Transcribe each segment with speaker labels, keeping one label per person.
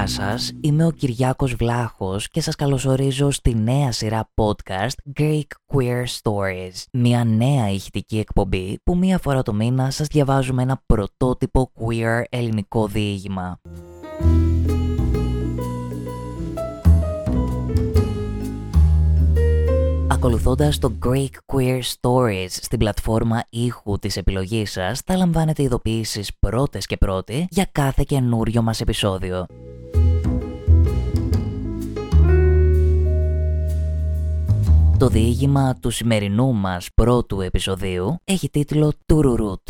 Speaker 1: Γεια σας, είμαι ο Κυριάκος Βλάχος και σας καλωσορίζω στη νέα σειρά podcast Greek Queer Stories. Μια νέα ηχητική εκπομπή που μία φορά το μήνα σας διαβάζουμε ένα πρωτότυπο queer ελληνικό διήγημα. Ακολουθώντας το Greek Queer Stories στην πλατφόρμα ήχου της επιλογής σας, θα λαμβάνετε ειδοποιήσεις πρώτες και πρώτοι για κάθε καινούριο μας επεισόδιο. Το διήγημα του σημερινού μας πρώτου επεισοδίου έχει τίτλο «Τουρουρουτ».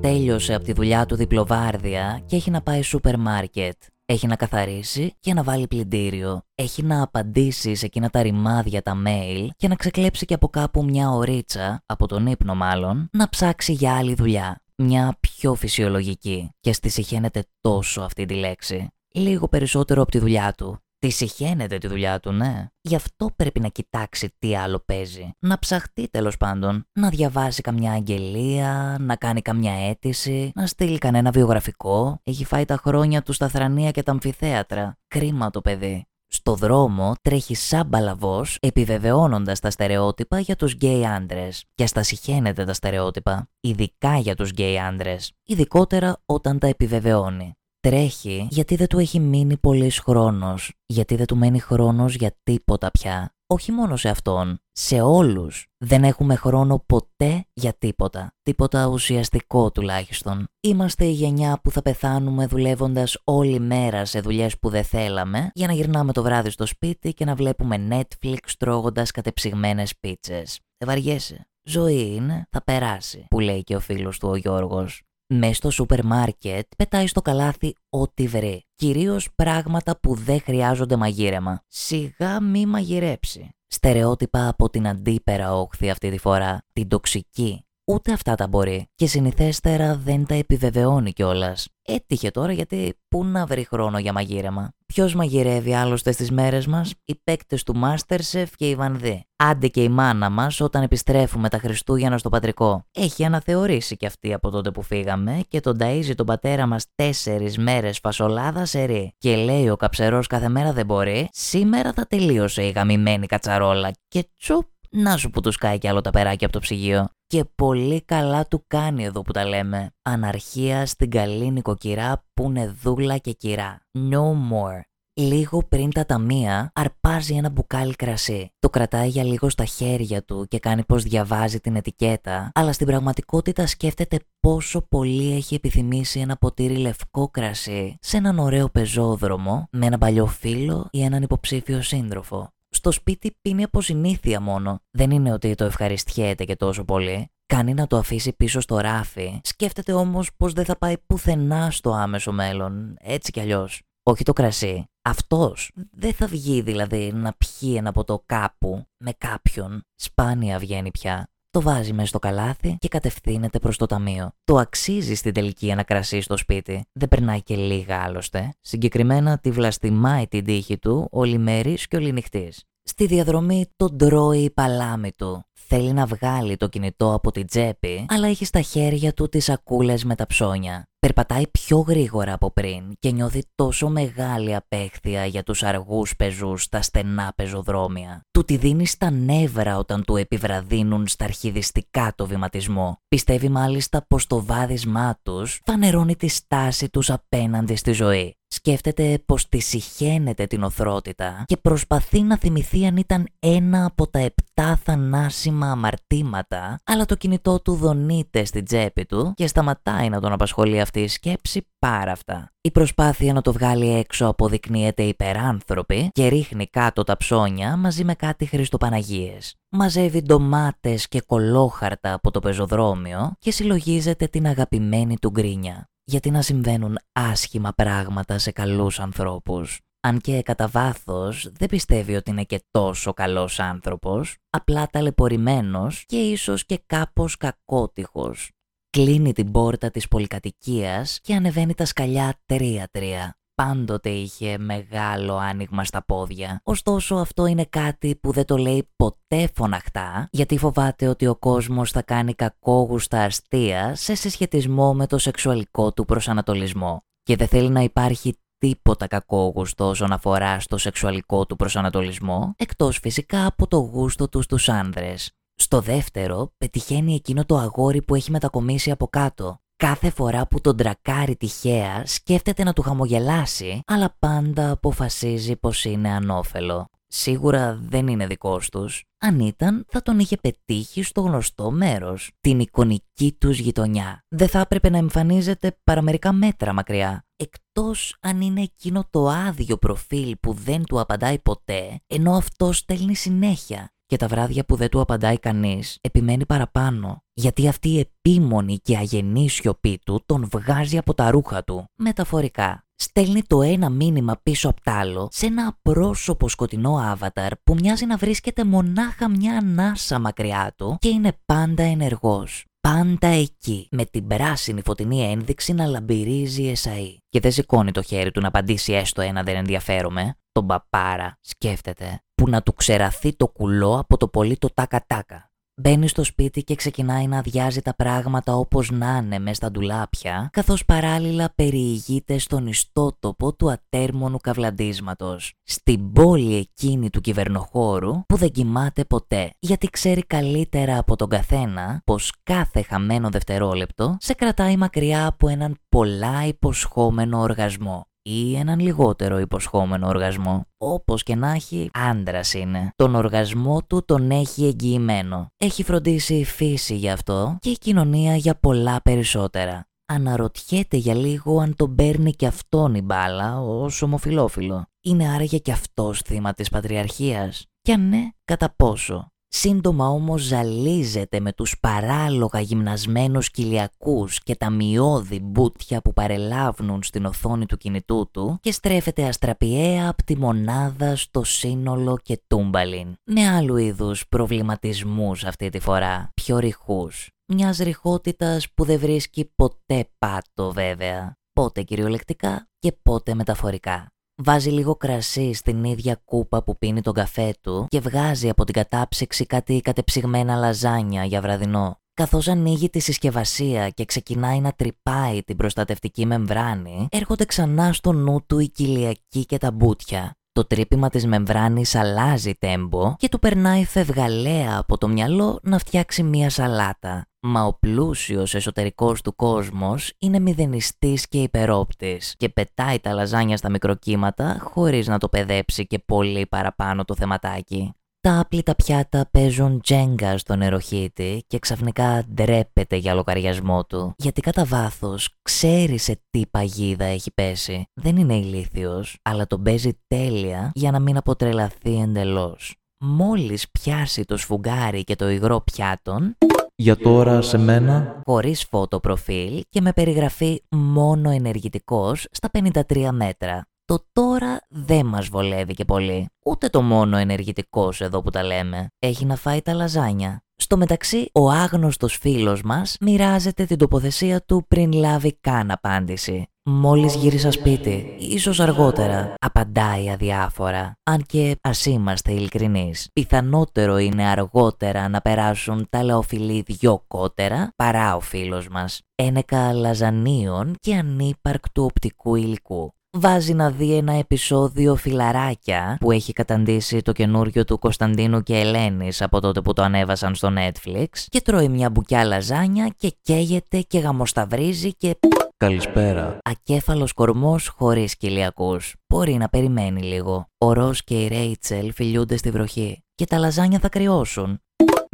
Speaker 1: Τέλειωσε από τη δουλειά του διπλοβάρδια και έχει να πάει σούπερ μάρκετ. Έχει να καθαρίσει και να βάλει πλυντήριο. Έχει να απαντήσει σε εκείνα τα ρημάδια τα mail και να ξεκλέψει και από κάπου μια ωρίτσα, από τον ύπνο μάλλον, να ψάξει για άλλη δουλειά. Μια πιο φυσιολογική και στη συχαίνεται τόσο αυτή τη λέξη. Λίγο περισσότερο από τη δουλειά του. Τη συχαίνεται τη δουλειά του, ναι. Γι' αυτό πρέπει να κοιτάξει τι άλλο παίζει. Να ψαχτεί τέλος πάντων. Να διαβάσει καμιά αγγελία, να κάνει καμιά αίτηση, να στείλει κανένα βιογραφικό. Έχει φάει τα χρόνια του στα θρανία και τα αμφιθέατρα. Κρίμα το παιδί. Στο δρόμο τρέχει σαν παλαβός επιβεβαιώνοντας τα στερεότυπα για τους γκέι άντρες και τα σιχαίνεται τα στερεότυπα, ειδικά για τους γκέι άντρες, ειδικότερα όταν τα επιβεβαιώνει. Τρέχει γιατί δεν του έχει μείνει πολύς χρόνος, γιατί δεν του μένει χρόνος για τίποτα πια. Όχι μόνο σε αυτόν, σε όλους. Δεν έχουμε χρόνο ποτέ για τίποτα. Τίποτα ουσιαστικό τουλάχιστον. Είμαστε η γενιά που θα πεθάνουμε δουλεύοντας όλη μέρα σε δουλειές που δεν θέλαμε, για να γυρνάμε το βράδυ στο σπίτι και να βλέπουμε Netflix τρώγοντας κατεψυγμένες πίτσες. Δεν βαριέσαι. Ζωή είναι, θα περάσει, που λέει και ο φίλος του ο Γιώργος. Μες στο σούπερ μάρκετ πετάει στο καλάθι ό,τι βρει. Κυρίως πράγματα που δεν χρειάζονται μαγείρεμα. Σιγά μη μαγειρέψει. Στερεότυπα από την αντίπερα όχθη αυτή τη φορά. Την τοξική. Ούτε αυτά τα μπορεί. Και συνηθέστερα δεν τα επιβεβαιώνει κιόλας. Έτυχε τώρα γιατί πού να βρει χρόνο για μαγείρεμα; Ποιος μαγειρεύει άλλωστε στις μέρες μας, οι παίκτες του Masterchef και η Βανδύ. Άντε και η μάνα μας όταν επιστρέφουμε τα Χριστούγεννα στο πατρικό. Έχει αναθεωρήσει κι αυτή από τότε που φύγαμε και τον ταΐζει τον πατέρα μας τέσσερις μέρες φασολάδα σερή. Και λέει ο καψερός κάθε μέρα δεν μπορεί, σήμερα θα τελείωσε η γαμημένη κατσαρόλα. Και τσουπ, να σου που του κάει κι άλλο τα περάκια από το ψυγείο. Και πολύ καλά του κάνει εδώ που τα λέμε. Αναρχία στην καλή νοικοκυρά που είναι δούλα και κυρά. No more. Λίγο πριν τα ταμεία αρπάζει ένα μπουκάλι κρασί. Το κρατάει για λίγο στα χέρια του και κάνει πως διαβάζει την ετικέτα, αλλά στην πραγματικότητα σκέφτεται πόσο πολύ έχει επιθυμήσει ένα ποτήρι λευκό κρασί σε έναν ωραίο πεζόδρομο με ένα παλιό φίλο ή έναν υποψήφιο σύντροφο. Στο σπίτι πίνει από συνήθεια μόνο. Δεν είναι ότι το ευχαριστιέται και τόσο πολύ. Κάνει να το αφήσει πίσω στο ράφι. Σκέφτεται όμως πως δεν θα πάει πουθενά στο άμεσο μέλλον. Έτσι κι αλλιώς. Όχι το κρασί. Αυτός δεν θα βγει δηλαδή να πιει ένα ποτό κάπου με κάποιον. Σπάνια βγαίνει πια. Το βάζει μέσα στο καλάθι και κατευθύνεται προς το ταμείο. Το αξίζει στην τελική ένα κρασί στο σπίτι. Δεν περνάει και λίγα άλλωστε. Συγκεκριμένα τη βλαστημάει την τύχη του ολημερής και ολινυχτής. Στη διαδρομή τον τρώει η παλάμη του. Θέλει να βγάλει το κινητό από την τσέπη, αλλά έχει στα χέρια του τις σακούλες με τα ψώνια. Περπατάει πιο γρήγορα από πριν και νιώθει τόσο μεγάλη απέχθεια για τους αργούς πεζούς στα στενά πεζοδρόμια. Του τη δίνει στα νεύρα όταν του επιβραδύνουν στα αρχιδιστικά το βηματισμό. Πιστεύει μάλιστα πως το βάδισμά τους θα νερώνει τη στάση τους απέναντι στη ζωή. Σκέφτεται πως τη συχαίνεται την οθρότητα και προσπαθεί να θυμηθεί αν ήταν ένα από τα επτά θανάσιμα αμαρτήματα, αλλά το κινητό του δονείται στην τσέπη του και σταματάει να τον απασχολεί αυτή η σκέψη πάρα αυτά. Η προσπάθεια να το βγάλει έξω αποδεικνύεται υπεράνθρωπη και ρίχνει κάτω τα ψώνια μαζί με κάτι χριστοπαναγίες. Μαζεύει ντομάτες και κολόχαρτα από το πεζοδρόμιο και συλλογίζεται την αγαπημένη του γκρίνια γιατί να συμβαίνουν άσχημα πράγματα σε καλούς ανθρώπους; Αν και κατά βάθος δεν πιστεύει ότι είναι και τόσο καλός άνθρωπος, απλά ταλαιπωρημένος και ίσως και κάπως κακότυχος. Κλείνει την πόρτα της πολυκατοικίας και ανεβαίνει τα σκαλιά τρία-τρία. Πάντοτε είχε μεγάλο άνοιγμα στα πόδια. Ωστόσο αυτό είναι κάτι που δεν το λέει ποτέ φωναχτά, γιατί φοβάται ότι ο κόσμος θα κάνει κακόγουστα αστεία σε συσχετισμό με το σεξουαλικό του προσανατολισμό. Και δεν θέλει να υπάρχει τίποτα κακόγουστο όσον αφορά στο σεξουαλικό του προσανατολισμό, εκτός φυσικά από το γούστο του στους άνδρες. Στο δεύτερο, πετυχαίνει εκείνο το αγόρι που έχει μετακομίσει από κάτω. Κάθε φορά που τον τρακάρει τυχαία, σκέφτεται να του χαμογελάσει, αλλά πάντα αποφασίζει πως είναι ανώφελο. Σίγουρα δεν είναι δικός τους. Αν ήταν, θα τον είχε πετύχει στο γνωστό μέρος, την εικονική τους γειτονιά. Δεν θα έπρεπε να εμφανίζεται παραμερικά μέτρα μακριά. Εκτός αν είναι εκείνο το άδειο προφίλ που δεν του απαντάει ποτέ, ενώ αυτό στέλνει συνέχεια και τα βράδια που δεν του απαντάει κανείς επιμένει παραπάνω, γιατί αυτή η επίμονη και αγενή σιωπή του τον βγάζει από τα ρούχα του, μεταφορικά. Στέλνει το ένα μήνυμα πίσω απ' τ' άλλο σε ένα απρόσωπο σκοτεινό άβαταρ που μοιάζει να βρίσκεται μονάχα μια ανάσα μακριά του και είναι πάντα ενεργός. Πάντα εκεί, με την πράσινη φωτεινή ένδειξη να λαμπυρίζει εσαΐ. Και δεν σηκώνει το χέρι του να απαντήσει έστω ένα δεν ενδιαφέρομαι. Τον παπάρα σκέφτεται που να του ξεραθεί το κουλό από το πολύ το τάκα-τάκα. Μπαίνει στο σπίτι και ξεκινάει να αδειάζει τα πράγματα όπως να είναι μες στα ντουλάπια, καθώς παράλληλα περιηγείται στον ιστότοπο του ατέρμονου καυλαντίσματος. Στην πόλη εκείνη του κυβερνοχώρου που δεν κοιμάται ποτέ, γιατί ξέρει καλύτερα από τον καθένα πως κάθε χαμένο δευτερόλεπτο σε κρατάει μακριά από έναν πολλά υποσχόμενο οργασμό ή έναν λιγότερο υποσχόμενο οργασμό. Όπως και να έχει, άντρας είναι. Τον οργασμό του τον έχει εγγυημένο. Έχει φροντίσει η φύση γι' αυτό και η κοινωνία για πολλά περισσότερα. Αναρωτιέται για λίγο αν τον παίρνει και αυτόν η μπάλα ως ομοφιλόφιλο. Είναι άραγε και αυτός θύμα της πατριαρχίας. Και αν ναι, κατά πόσο; Σύντομα όμως ζαλίζεται με τους παράλογα γυμνασμένους κοιλιακούς και τα μειώδη μπούτια που παρελάβουν στην οθόνη του κινητού του και στρέφεται αστραπιαία από τη μονάδα στο σύνολο και τούμπαλιν. Με άλλου είδους προβληματισμούς αυτή τη φορά, πιο ρηχούς. Μιας ρηχότητας που δεν βρίσκει ποτέ πάτο βέβαια. Πότε κυριολεκτικά και πότε μεταφορικά. Βάζει λίγο κρασί στην ίδια κούπα που πίνει τον καφέ του και βγάζει από την κατάψυξη κάτι κατεψυγμένα λαζάνια για βραδινό. Καθώς ανοίγει τη συσκευασία και ξεκινάει να τρυπάει την προστατευτική μεμβράνη, έρχονται ξανά στο νου του η κοιλιακή και τα μπούτια. Το τρύπημα της μεμβράνης αλλάζει τέμπο και του περνάει φευγαλέα από το μυαλό να φτιάξει μία σαλάτα. Μα ο πλούσιος εσωτερικός του κόσμος είναι μηδενιστής και υπερόπτης και πετάει τα λαζάνια στα μικροκύματα χωρίς να το παιδέψει και πολύ παραπάνω το θεματάκι. Τα άπλυτα πιάτα παίζουν τζέγκα στον νεροχύτη και ξαφνικά ντρέπεται για λογαριασμό του. Γιατί κατά βάθος ξέρει σε τι παγίδα έχει πέσει. Δεν είναι ηλίθιος, αλλά τον παίζει τέλεια για να μην αποτρελαθεί εντελώς. Μόλις πιάσει το σφουγγάρι και το υγρό πιάτων,
Speaker 2: για τώρα σε μένα.
Speaker 1: Χωρίς φώτο προφίλ και με περιγραφή μόνο ενεργητικός στα 53 μέτρα. Το τώρα δεν μας βολεύει και πολύ. Ούτε το μόνο ενεργητικός εδώ που τα λέμε. Έχει να φάει τα λαζάνια. Στο μεταξύ, ο άγνωστος φίλος μας μοιράζεται την τοποθεσία του πριν λάβει καν απάντηση. Μόλις γύρισα σπίτι, ίσως αργότερα, απαντάει αδιάφορα. Αν και ας είμαστε ειλικρινείς, πιθανότερο είναι αργότερα να περάσουν τα λαοφιλή δυο κότερα παρά ο φίλος μας. Ένεκα λαζανίων και ανύπαρκτου οπτικού υλικού βάζει να δει ένα επεισόδιο φιλαράκια που έχει καταντήσει το καινούριο του Κωνσταντίνου και Ελένης από τότε που το ανέβασαν στο Netflix και τρώει μια μπουκιά λαζάνια και καίγεται και γαμοσταυρίζει και...
Speaker 2: Καλησπέρα.
Speaker 1: Ακέφαλος κορμός χωρίς κοιλιακούς. Μπορεί να περιμένει λίγο. Ο Ρος και η Ρέιτσελ φιλιούνται στη βροχή και τα λαζάνια θα κρυώσουν.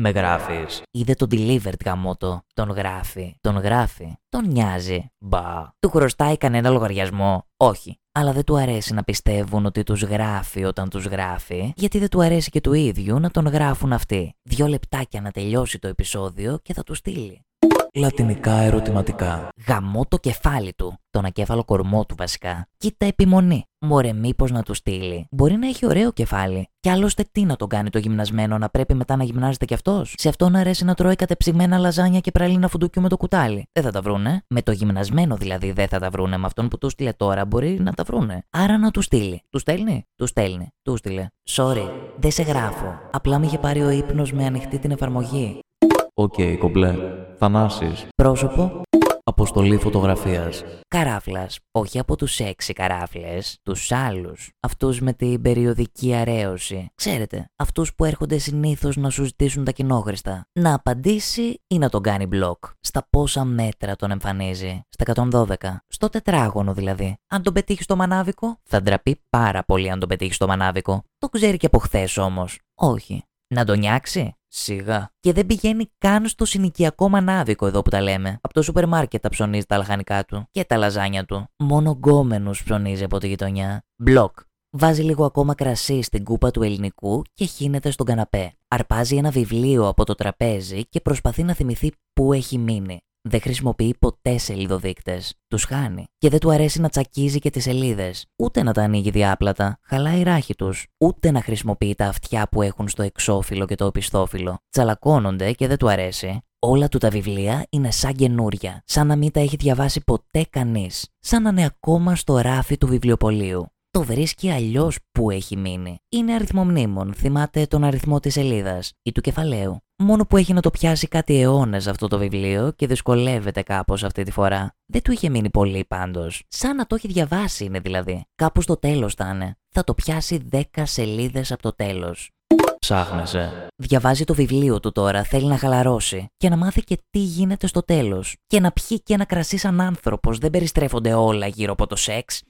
Speaker 2: Με γράφεις.
Speaker 1: Είδε τον delivered γαμότο. Τον γράφει. Τον γράφει. Τον νοιάζει.
Speaker 2: Μπα.
Speaker 1: Του χρωστάει κανένα λογαριασμό. Όχι. Αλλά δεν του αρέσει να πιστεύουν ότι τους γράφει όταν τους γράφει, γιατί δεν του αρέσει και του ίδιου να τον γράφουν αυτοί. Δυο λεπτάκια να τελειώσει το επεισόδιο και θα του στείλει.
Speaker 2: Λατινικά ερωτηματικά.
Speaker 1: Γαμώ το κεφάλι του. Τον ακέφαλο κορμό του βασικά. Κοίτα επιμονή. Μωρέ, μήπως να του στείλει. Μπορεί να έχει ωραίο κεφάλι. Κι άλλωστε τι να τον κάνει το γυμνασμένο, να πρέπει μετά να γυμνάζεται κι αυτός; Σε αυτόν αρέσει να τρώει κατεψυγμένα λαζάνια και πραλίνα φουντούκιου με το κουτάλι. Δεν θα τα βρούνε. Με το γυμνασμένο δηλαδή δεν θα τα βρούνε. Με αυτόν που του στείλε τώρα μπορεί να τα βρούνε. Άρα να του στείλει. Του στέλνει; Του στέλνει. Του στείλε. Sorry, δεν σε γράφω. Απλά με είχε πάρει ο ύπνος με ανοιχτή την εφαρμογή.
Speaker 2: Οκ, κομπλέ. Θανάσης.
Speaker 1: Πρόσωπο.
Speaker 2: Αποστολή φωτογραφίας.
Speaker 1: Καράφλας. Όχι από τους έξι καράφλες, τους άλλους. Αυτούς με την περιοδική αρέωση. Ξέρετε, αυτούς που έρχονται συνήθως να σου ζητήσουν τα κοινόχρηστα. Να απαντήσει ή να τον κάνει block. Στα πόσα μέτρα τον εμφανίζει. Στα 112. Στο τετράγωνο δηλαδή. Αν τον πετύχει στο μανάβικο, θα ντραπεί πάρα πολύ αν τον πετύχει στο μανάβικο. Το ξέρει και από χθες όμως. Όχι. Να τον νιάξει. Σιγά. Και δεν πηγαίνει καν στο συνοικιακό μανάβικο εδώ που τα λέμε. Από το σούπερ μάρκετ τα ψωνίζει τα λαχανικά του και τα λαζάνια του. Μόνο γκόμενους ψωνίζει από τη γειτονιά. Μπλοκ. Βάζει λίγο ακόμα κρασί στην κούπα του ελληνικού και χύνεται στον καναπέ. Αρπάζει ένα βιβλίο από το τραπέζι και προσπαθεί να θυμηθεί πού έχει μείνει. Δεν χρησιμοποιεί ποτέ σελίδοδείκτες. Τους χάνει. Και δεν του αρέσει να τσακίζει και τις σελίδες. Ούτε να τα ανοίγει διάπλατα. Χαλάει ράχη τους. Ούτε να χρησιμοποιεί τα αυτιά που έχουν στο εξώφυλλο και το οπισθόφυλλο. Τσαλακώνονται και δεν του αρέσει. Όλα του τα βιβλία είναι σαν καινούρια. Σαν να μην τα έχει διαβάσει ποτέ κανείς. Σαν να είναι ακόμα στο ράφι του βιβλιοπολίου. Το βρίσκει αλλιώς που έχει μείνει. Είναι αριθμομνήμων. Θυμάται τον αριθμό της σελίδας ή του κεφαλαίου. Μόνο που έχει να το πιάσει κάτι αιώνες αυτό το βιβλίο και δυσκολεύεται κάπως αυτή τη φορά. Δεν του είχε μείνει πολύ πάντως. Σαν να το έχει διαβάσει είναι δηλαδή. Κάπου στο τέλος θα είναι. Θα το πιάσει 10 σελίδες από το τέλος.
Speaker 2: Ψάχνεσαι.
Speaker 1: Διαβάζει το βιβλίο του τώρα, θέλει να χαλαρώσει και να μάθει και τι γίνεται στο τέλος. Και να πιει και ένα κρασί σαν άνθρωπος, δεν περιστρέφονται όλα γύρω από το σεξ.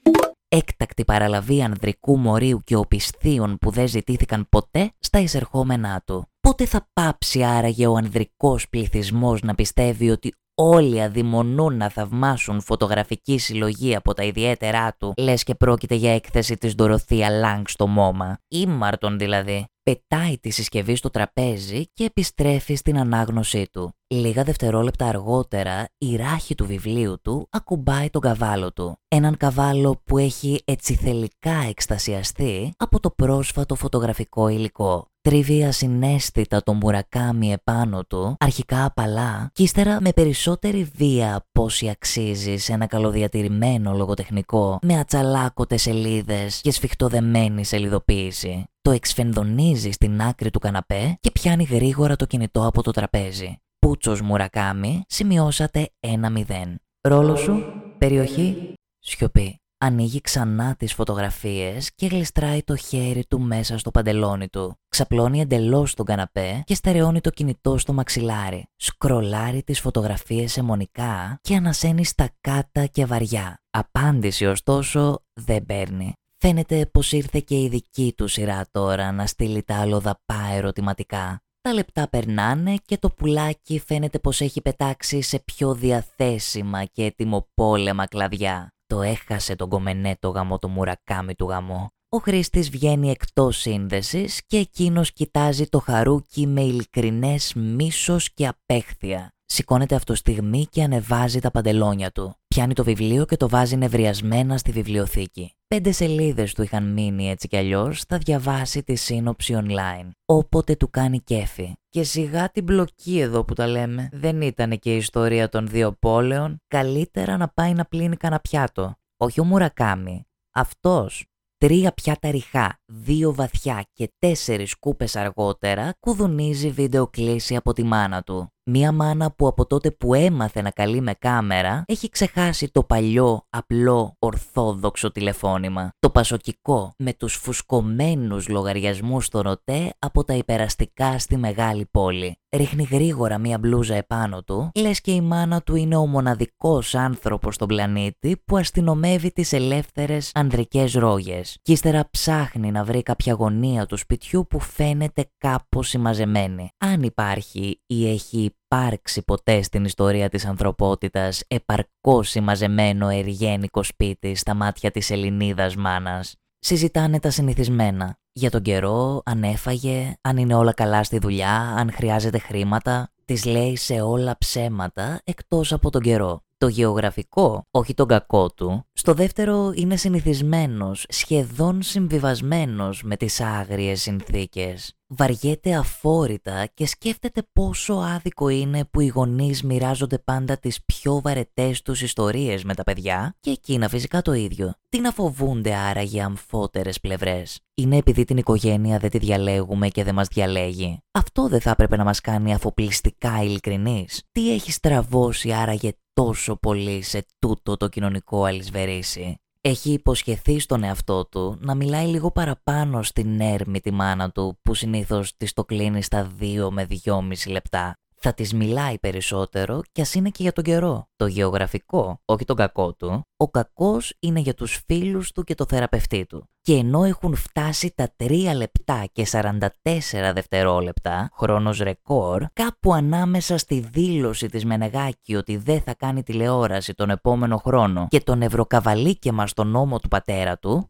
Speaker 1: Έκτακτη παραλαβή ανδρικού μορίου και οπισθίων που δεν ζητήθηκαν ποτέ στα εισερχόμενά του. Πότε θα πάψει άραγε ο ανδρικός πληθυσμός να πιστεύει ότι όλοι αδειμονούν να θαυμάσουν φωτογραφική συλλογή από τα ιδιαίτερά του, λες και πρόκειται για έκθεση της Δωροθία Λάγκ στο μόμα. Ήμαρτον δηλαδή. Πετάει τη συσκευή στο τραπέζι και επιστρέφει στην ανάγνωσή του. Λίγα δευτερόλεπτα αργότερα, η ράχη του βιβλίου του ακουμπάει τον καβάλο του. Έναν καβάλο που έχει έτσι θελικά εκστασιαστεί από το πρόσφατο φωτογραφικό υλικό. Τρίβει ασυναίσθητα το μουρακάμι επάνω του, αρχικά απαλά, και ύστερα με περισσότερη βία από όσοι αξίζει σε ένα καλοδιατηρημένο λογοτεχνικό, με ατσαλάκωτες σελίδες και σφιχτοδεμένη σελιδοποίηση. Το εξφενδονίζει στην άκρη του καναπέ και πιάνει γρήγορα το κινητό από το τραπέζι. Πούτσος Μουρακάμι, σημειώσατε 1-0. Ρόλο σου, περιοχή, σιωπή. Ανοίγει ξανά τις φωτογραφίες και γλιστράει το χέρι του μέσα στο παντελόνι του. Ξαπλώνει εντελώς τον καναπέ και στερεώνει το κινητό στο μαξιλάρι. Σκρολάρει τις φωτογραφίες αιμονικά και ανασένει στα κάτα και βαριά. Απάντηση ωστόσο δεν παίρνει. Φαίνεται πως ήρθε και η δική του σειρά τώρα να στείλει τα αλλοδαπά ερωτηματικά. Τα λεπτά περνάνε και το πουλάκι φαίνεται πως έχει πετάξει σε πιο διαθέσιμα και έτοιμο πόλεμα κλαδιά. Το έχασε τον κομμενέτο γαμό το μουρακάμι του γαμό. Ο χρήστης βγαίνει εκτός σύνδεσης και εκείνος κοιτάζει το χαρούκι με ειλικρινές μίσος και απέχθεια. Σηκώνεται αυτό στιγμή και ανεβάζει τα παντελόνια του. Πιάνει το βιβλίο και το βάζει νευριασμένα στη βιβλιοθήκη. Πέντε σελίδες του είχαν μείνει έτσι κι αλλιώς, θα διαβάσει τη σύνοψη online. Όποτε του κάνει κέφι. Και σιγά την μπλοκή εδώ που τα λέμε. Δεν ήταν και η ιστορία των δύο πόλεων. Καλύτερα να πάει να πλύνει κανένα πιάτο. Όχι ο Μουρακάμι. Αυτός. Τρία πιάτα ριχά, δύο βαθιά και τέσσερις κούπες αργότερα κουδουνίζει βίντεο κλίση από τη μάνα του. Μία μάνα που από τότε που έμαθε να καλεί με κάμερα έχει ξεχάσει το παλιό, απλό, ορθόδοξο τηλεφώνημα. Το πασοκικό με τους φουσκωμένους λογαριασμούς στο ρωτέ από τα υπεραστικά στη μεγάλη πόλη. Ρίχνει γρήγορα μία μπλούζα επάνω του, λες και η μάνα του είναι ο μοναδικός άνθρωπος στον πλανήτη που αστυνομεύει τις ελεύθερες ανδρικές ρόγες. Κι ύστερα ψάχνει να βρει κάποια γωνία του σπιτιού που φαίνεται κάπως συμμαζεμένη. Αν υπάρχει ή έχει υπάρξει ποτέ στην ιστορία της ανθρωπότητας επαρκώς συμμαζεμένο εργένικο σπίτι στα μάτια της Ελληνίδας μάνας. Συζητάνε τα συνηθισμένα. Για τον καιρό, αν έφαγε, αν είναι όλα καλά στη δουλειά, αν χρειάζεται χρήματα. Της λέει σε όλα ψέματα εκτός από τον καιρό. Το γεωγραφικό, όχι τον κακό του, στο δεύτερο είναι συνηθισμένος, σχεδόν συμβιβασμένος με τις άγριες συνθήκες. Βαριέται αφόρητα και σκέφτεται πόσο άδικο είναι που οι γονείς μοιράζονται πάντα τις πιο βαρετές τους ιστορίες με τα παιδιά και εκείνα φυσικά το ίδιο. Τι να φοβούνται άραγε αμφότερες πλευρές; Είναι επειδή την οικογένεια δεν τη διαλέγουμε και δεν μας διαλέγει. Αυτό δεν θα έπρεπε να μας κάνει αφοπλιστικά ειλικρινείς. Τι έχει στραβώσει άραγε τόσο πολύ σε τούτο το κοινωνικό αλυσβερίσι. Έχει υποσχεθεί στον εαυτό του να μιλάει λίγο παραπάνω στην έρμη τη μάνα του που συνήθως της το κλείνει στα 2 με 2,5 λεπτά θα της μιλάει περισσότερο κι ας είναι και για τον καιρό. Το γεωγραφικό, όχι τον κακό του, ο κακός είναι για τους φίλους του και το θεραπευτή του. Και ενώ έχουν φτάσει τα 3 λεπτά και 44 δευτερόλεπτα, χρόνος ρεκόρ, κάπου ανάμεσα στη δήλωση της Μενεγάκη ότι δεν θα κάνει τηλεόραση τον επόμενο χρόνο και τον ευρωκαβαλίκεμα στον νόμο του πατέρα του,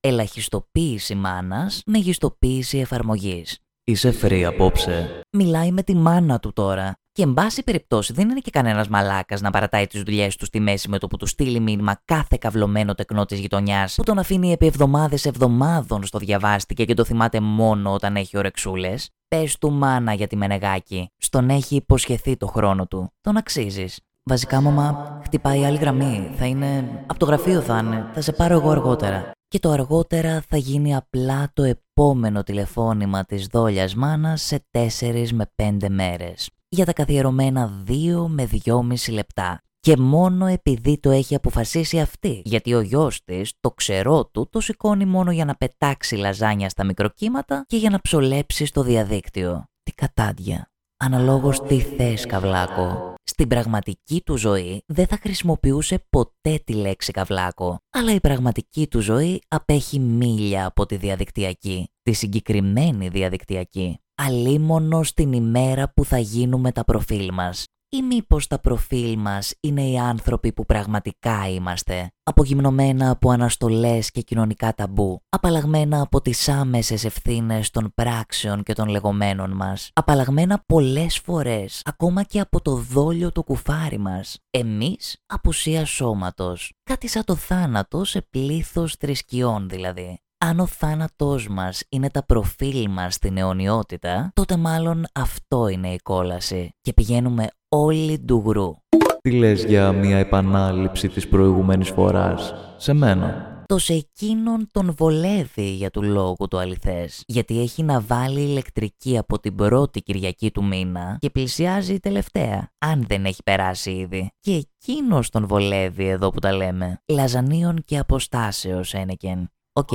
Speaker 1: ελαχιστοποίηση μάνας, μεγιστοποίηση εφαρμογής.
Speaker 2: Είσαι free απόψε.
Speaker 1: Μιλάει με τη μάνα του τώρα. Και εν πάση περιπτώσει δεν είναι και κανένας μαλάκας να παρατάει τις δουλειές του στη μέση με το που του στείλει μήνυμα κάθε καυλωμένο τεκνό της γειτονιάς που τον αφήνει επί εβδομάδες εβδομάδων στο διαβάστηκε και το θυμάται μόνο όταν έχει ωρεξούλες. Πες του μάνα για τη Μενεγάκη. Στον έχει υποσχεθεί το χρόνο του. Τον αξίζεις. Βασικά, μαμά, χτυπάει άλλη γραμμή. Θα είναι. Από το γραφείο θα είναι. Θα σε πάρω εγώ αργότερα και το αργότερα θα γίνει απλά το επόμενο τηλεφώνημα της δόλιας μάνας σε 4 με 5 μέρες για τα καθιερωμένα 2 με 2,5 λεπτά. Και μόνο επειδή το έχει αποφασίσει αυτή, γιατί ο γιος της, το ξερό του, το σηκώνει μόνο για να πετάξει λαζάνια στα μικροκύματα και για να ψολέψει στο διαδίκτυο. Τι κατάντια. Αναλόγως τι θες, καβλάκο. Στην πραγματική του ζωή δεν θα χρησιμοποιούσε ποτέ τη λέξη καβλάκο, αλλά η πραγματική του ζωή απέχει μίλια από τη διαδικτυακή, τη συγκεκριμένη διαδικτυακή. Αλίμονο στην ημέρα που θα γίνουμε τα προφίλ μας ή μήπως τα προφίλ μας είναι οι άνθρωποι που πραγματικά είμαστε, απογυμνωμένα από αναστολές και κοινωνικά ταμπού, απαλλαγμένα από τις άμεσες ευθύνες των πράξεων και των λεγόμενων μας, απαλλαγμένα πολλές φορές ακόμα και από το δόλιο το κουφάρι μας, εμείς απουσία σώματος, κάτι σαν το θάνατο σε πλήθος θρησκειών δηλαδή. Αν ο θάνατός μας είναι τα προφίλ μας στην αιωνιότητα, τότε μάλλον αυτό είναι η κόλαση. Και πηγαίνουμε όλοι ντουγρού.
Speaker 2: Τι λες για μια επανάληψη της προηγούμενης φοράς, σε μένα.
Speaker 1: Το σε εκείνον τον βολεύει για του λόγου του αληθές, γιατί έχει να βάλει ηλεκτρική από την πρώτη Κυριακή του μήνα και πλησιάζει η τελευταία, αν δεν έχει περάσει ήδη. Και εκείνον τον βολεύει εδώ που τα λέμε. Λαζανίων και αποστάσεως, Ένεκεν. Οκ,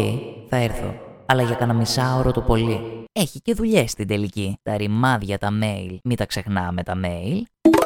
Speaker 1: θα έρθω. Αλλά για κανένα μισάωρο το πολύ. Έχει και δουλειές στην τελική. Τα ρημάδια, τα mail. Μην τα ξεχνάμε τα mail.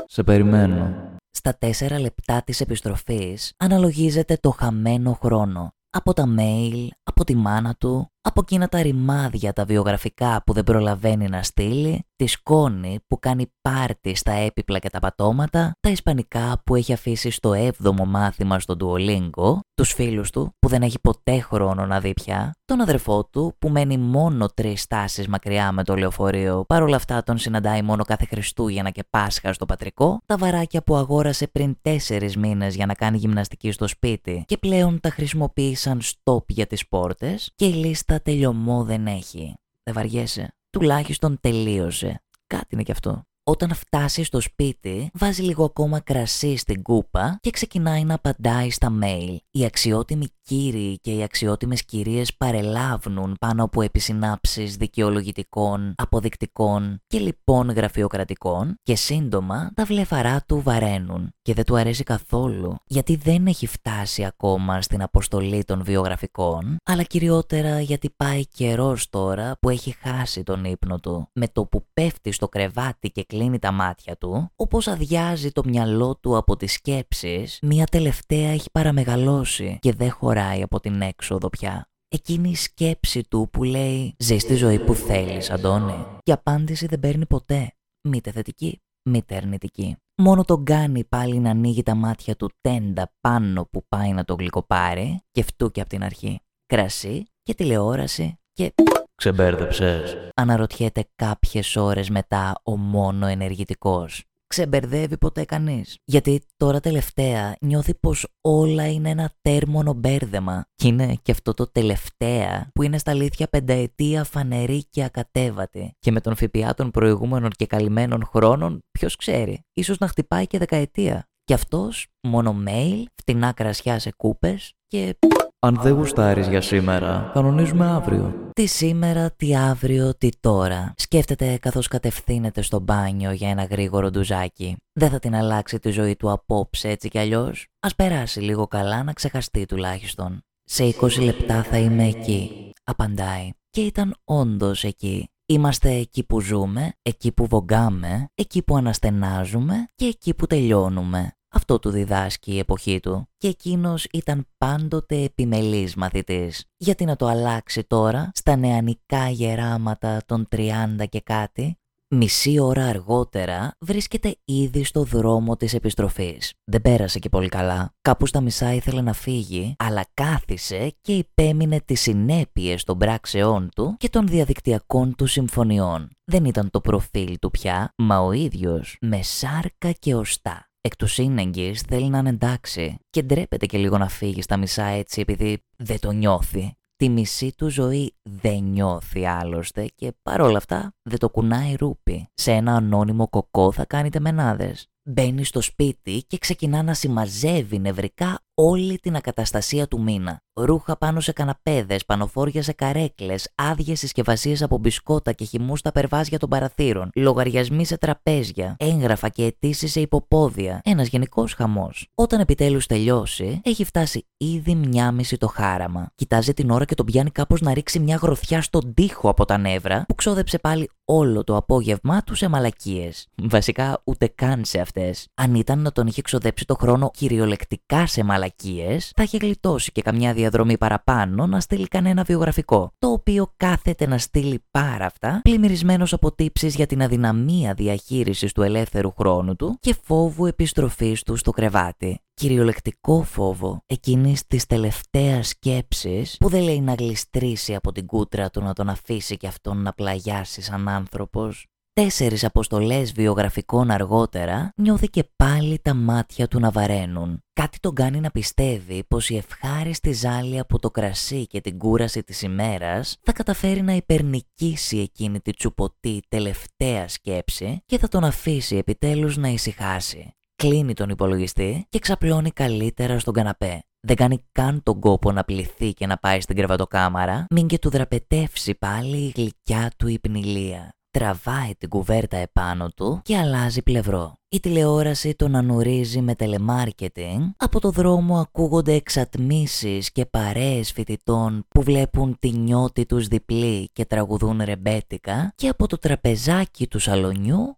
Speaker 2: Σε περιμένω.
Speaker 1: Στα τέσσερα λεπτά της επιστροφής αναλογίζεται το χαμένο χρόνο. Από τα mail, από τη μάνα του, από εκείνα τα ρημάδια τα βιογραφικά που δεν προλαβαίνει να στείλει, τη σκόνη που κάνει πάρτι στα έπιπλα και τα πατώματα, τα ισπανικά που έχει αφήσει στο 7ο μάθημα στο Duolingo, τους φίλους του που δεν έχει ποτέ χρόνο να δει πια, τον αδερφό του που μένει μόνο τρεις στάσεις μακριά με το λεωφορείο, παρόλα αυτά τον συναντάει μόνο κάθε Χριστούγεννα και Πάσχα στο πατρικό, τα βαράκια που αγόρασε πριν τέσσερις μήνες για να κάνει γυμναστική στο σπίτι και πλέον τα χρησιμοποίησαν στόπ για τις πόρτες και η λίστα τα τελειωμό δεν έχει. Δεν βαριέσαι. Τουλάχιστον τελείωσε. Κάτι είναι κι αυτό. Όταν φτάσει στο σπίτι, βάζει λίγο ακόμα κρασί στην κούπα και ξεκινάει να απαντάει στα mail. Οι αξιότιμοι κύριοι και οι αξιότιμες κυρίες παρελάβουν πάνω από επισυνάψεις δικαιολογητικών, αποδεικτικών και λοιπόν γραφειοκρατικών και σύντομα τα βλεφαρά του βαραίνουν και δεν του αρέσει καθόλου γιατί δεν έχει φτάσει ακόμα στην αποστολή των βιογραφικών αλλά κυριότερα γιατί πάει καιρός τώρα που έχει χάσει τον ύπνο του με το που πέφτει στο κρεβάτι και κλείνει τα μάτια του όπως αδειάζει το μυαλό του από τις σκέψεις μια τελευταία έχει παραμεγαλώσει και δεν χωράει από την έξοδο πια. Εκείνη η σκέψη του που λέει «Ζεις τη ζωή που θέλεις, Αντώνη» και απάντηση δεν παίρνει ποτέ. Μήτε θετική, μήτε αρνητική. Μόνο τον κάνει πάλι να ανοίγει τα μάτια του τέντα πάνω που πάει να το γλυκοπάρει και φτού και από την αρχή. Κρασί και τηλεόραση και
Speaker 2: Ξεμπέρδεψες.
Speaker 1: Αναρωτιέται κάποιες ώρες μετά ο μόνο ενεργητικός. Ξεμπερδεύει ποτέ κανείς. Γιατί τώρα τελευταία νιώθει πως όλα είναι ένα τέρμονο μπέρδεμα. Και είναι και αυτό το τελευταία που είναι στα αλήθεια πενταετία φανερή και ακατέβατη. Και με τον ΦΠΑ των προηγούμενων και καλυμμένων χρόνων, ποιος ξέρει, ίσως να χτυπάει και δεκαετία. Και αυτός μόνο mail, φτηνά κρασιά σε κούπες και
Speaker 2: Αν δεν γουστάρεις για σήμερα, κανονίζουμε αύριο.
Speaker 1: Τι σήμερα, τι αύριο, τι τώρα. Σκέφτεται καθώς κατευθύνεται στο μπάνιο για ένα γρήγορο ντουζάκι. Δεν θα την αλλάξει τη ζωή του απόψε έτσι κι αλλιώς. Ας περάσει λίγο καλά να ξεχαστεί τουλάχιστον. Σε 20 λεπτά θα είμαι εκεί, απαντάει. Και ήταν όντως εκεί. Είμαστε εκεί που ζούμε, εκεί που βογκάμε, εκεί που αναστενάζουμε και εκεί που τελειώνουμε. Αυτό του διδάσκει η εποχή του. Και εκείνος ήταν πάντοτε επιμελής μαθητής. Γιατί να το αλλάξει τώρα, στα νεανικά γεράματα των 30 και κάτι, Μισή ώρα αργότερα βρίσκεται ήδη στο δρόμο της επιστροφής. Δεν πέρασε και πολύ καλά. Κάπου στα μισά ήθελε να φύγει, αλλά κάθισε και υπέμεινε τις συνέπειες των πράξεών του και των διαδικτυακών του συμφωνιών. Δεν ήταν το προφίλ του πια, μα ο ίδιος με σάρκα και οστά. Εκ του σύνεγγυς θέλει να είναι εντάξει και ντρέπεται και λίγο να φύγει στα μισά έτσι επειδή δεν το νιώθει. Τη μισή του ζωή δεν νιώθει άλλωστε και παρόλα αυτά δεν το κουνάει ρούπι. Σε ένα ανώνυμο κοκό θα κάνετε μενάδες. Μπαίνει στο σπίτι και ξεκινά να συμμαζεύει νευρικά όλη την ακαταστασία του μήνα. Ρούχα πάνω σε καναπέδες, πανοφόρια σε καρέκλες, άδειες συσκευασίες από μπισκότα και χυμούς στα περβάζια των παραθύρων, λογαριασμοί σε τραπέζια, έγγραφα και αιτήσεις σε υποπόδια. Ένας γενικός χαμός. Όταν επιτέλους τελειώσει, έχει φτάσει ήδη μια μισή το χάραμα. Κοιτάζει την ώρα και τον πιάνει κάπως να ρίξει μια γροθιά στον τοίχο από τα νεύρα που ξόδεψε πάλι όλο το απόγευμά του σε μαλακίες. Βασικά ούτε καν σε αυτές. Αν ήταν να τον είχε ξοδέψει το χρόνο κυριολεκτικά σε μαλακίες, θα είχε γλιτώσει και καμιά διαδρομή παραπάνω να στείλει κανένα βιογραφικό, το οποίο κάθεται να στείλει πάρα αυτά, πλημμυρισμένος από τύψεις για την αδυναμία διαχείρισης του ελεύθερου χρόνου του και φόβου επιστροφής του στο κρεβάτι. Κυριολεκτικό φόβο εκείνης της τελευταίας σκέψης που δεν λέει να γλιστρήσει από την κούτρα του να τον αφήσει και αυτόν να πλαγιάσει σαν άνθρωπος. Τέσσερις αποστολές βιογραφικών αργότερα νιώθει και πάλι τα μάτια του να βαραίνουν. Κάτι τον κάνει να πιστεύει πως η ευχάριστη ζάλη από το κρασί και την κούραση της ημέρας θα καταφέρει να υπερνικήσει εκείνη τη τσουποτή τελευταία σκέψη και θα τον αφήσει επιτέλους να ησυχάσει. Κλείνει τον υπολογιστή και ξαπλώνει καλύτερα στον καναπέ. Δεν κάνει καν τον κόπο να πληθεί και να πάει στην κρεβατοκάμαρα, μην και του δραπετεύσει πάλι η γλυκιά του υπνηλία τραβάει την κουβέρτα επάνω του και αλλάζει πλευρό. Η τηλεόραση τον ανουρίζει με τελεμάρκετινγκ, από το δρόμο ακούγονται εξατμίσεις και παρέες φοιτητών που βλέπουν τη νιώτη τους διπλή και τραγουδούν ρεμπέτικα και από το τραπεζάκι του σαλονιού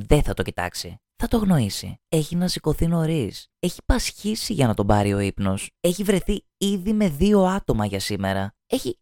Speaker 1: δεν θα το κοιτάξει. Θα το γνωρίσει. Έχει να σηκωθεί νωρίς. Έχει πασχίσει για να τον πάρει ο ύπνος. Έχει βρεθεί ήδη με δύο άτομα για σήμερα. Έχει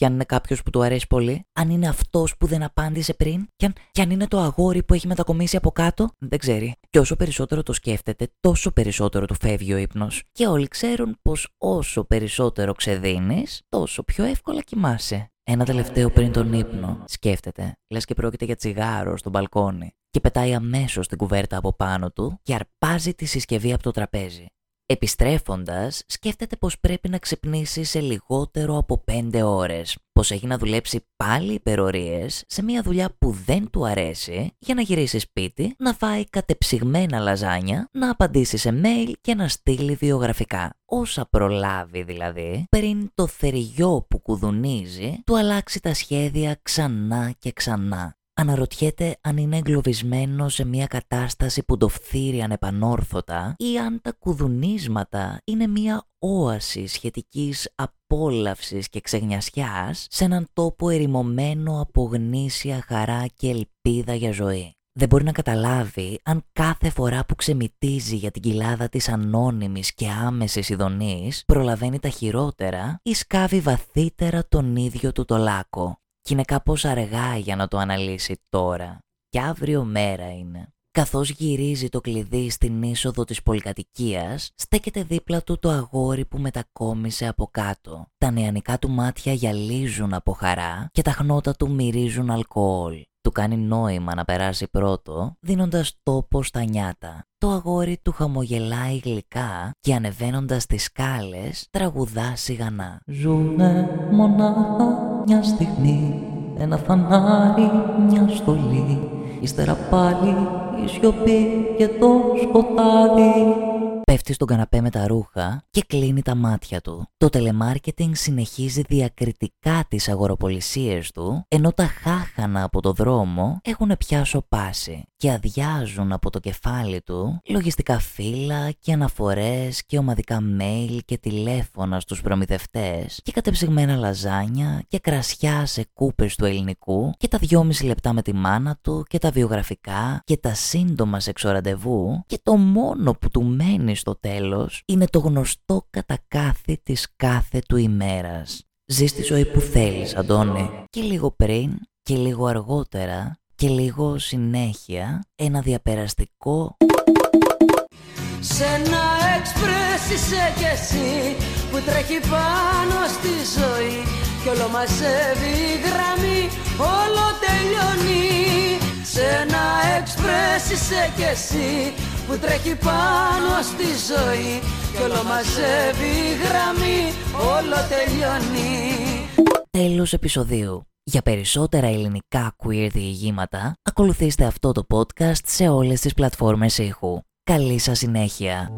Speaker 1: και αν είναι κάποιος που του αρέσει πολύ, αν είναι αυτός που δεν απάντησε πριν, και αν, και αν είναι το αγόρι που έχει μετακομίσει από κάτω, δεν ξέρει. Και όσο περισσότερο το σκέφτεται, τόσο περισσότερο του φεύγει ο ύπνος. Και όλοι ξέρουν πως όσο περισσότερο ξεδίνεις, τόσο πιο εύκολα κοιμάσαι. Ένα τελευταίο πριν τον ύπνο, σκέφτεται, λες και πρόκειται για τσιγάρο στο μπαλκόνι, και πετάει αμέσως την κουβέρτα από πάνω του και αρπάζει τη συσκευή από το τραπέζι. Επιστρέφοντας, σκέφτεται πως πρέπει να ξυπνήσει σε λιγότερο από 5 ώρες, πως έχει να δουλέψει πάλι υπερορίες σε μια δουλειά που δεν του αρέσει για να γυρίσει σπίτι, να φάει κατεψυγμένα λαζάνια, να απαντήσει σε mail και να στείλει βιογραφικά. Όσα προλάβει δηλαδή, πριν το θεριό που κουδουνίζει, του αλλάξει τα σχέδια ξανά και ξανά αναρωτιέται αν είναι εγκλωβισμένο σε μια κατάσταση που το φθείρει ανεπανόρθωτα ή αν τα κουδουνίσματα είναι μια όαση σχετικής απόλαυσης και ξεγνιασιάς σε έναν τόπο ερημωμένο από γνήσια χαρά και ελπίδα για ζωή. Δεν μπορεί να καταλάβει αν κάθε φορά που ξεμητίζει για την κοιλάδα της ανώνυμης και άμεσης ειδονής προλαβαίνει τα χειρότερα ή σκάβει βαθύτερα τον ίδιο του το λάκκο και είναι κάπως αργά για να το αναλύσει τώρα. Και αύριο μέρα είναι. Καθώς γυρίζει το κλειδί στην είσοδο της πολυκατοικίας, στέκεται δίπλα του το αγόρι που μετακόμισε από κάτω. Τα νεανικά του μάτια γυαλίζουν από χαρά και τα χνότα του μυρίζουν αλκοόλ. Του κάνει νόημα να περάσει πρώτο, δίνοντας τόπο στα νιάτα. Το αγόρι του χαμογελάει γλυκά και ανεβαίνοντας τις σκάλες τραγουδά σιγανά. Ζουνε μονάχα μια στιγμή, ένα φανάρι, μια στολή, ύστερα πάλι η σιωπή και το σκοτάδι πέφτει στον καναπέ με τα ρούχα και κλείνει τα μάτια του. Το τελεμάρκετινγκ συνεχίζει διακριτικά τις αγοροπολισίες του, ενώ τα χάχανα από το δρόμο έχουν πια σοπάσει και αδειάζουν από το κεφάλι του λογιστικά φύλλα και αναφορές και ομαδικά mail και τηλέφωνα στους προμηθευτές και κατεψυγμένα λαζάνια και κρασιά σε κούπες του ελληνικού και τα δυόμιση λεπτά με τη μάνα του και τα βιογραφικά και τα σύντομα σεξοραντεβού και το μόνο που του μένει στο τέλος είναι το γνωστό κατακάθι της κάθε του ημέρας. Ζεις τη ζωή που θέλεις, Αντώνη. Και λίγο πριν και λίγο αργότερα και λίγο συνέχεια ένα διαπεραστικό
Speaker 3: σε ένα εξπρές είσαι κι εσύ που τρέχει πάνω στη ζωή κι όλο μαζεύει η γραμμή, όλο τελειώνει σε ένα εξπρές είσαι κι εσύ που τρέχει πάνω στη ζωή κι όλο μαζεύει η γραμμή, όλο τελειώνει
Speaker 1: Τέλος επεισοδίου. Για περισσότερα ελληνικά queer διηγήματα, ακολουθήστε αυτό το podcast σε όλες τις πλατφόρμες ήχου. Καλή σας συνέχεια!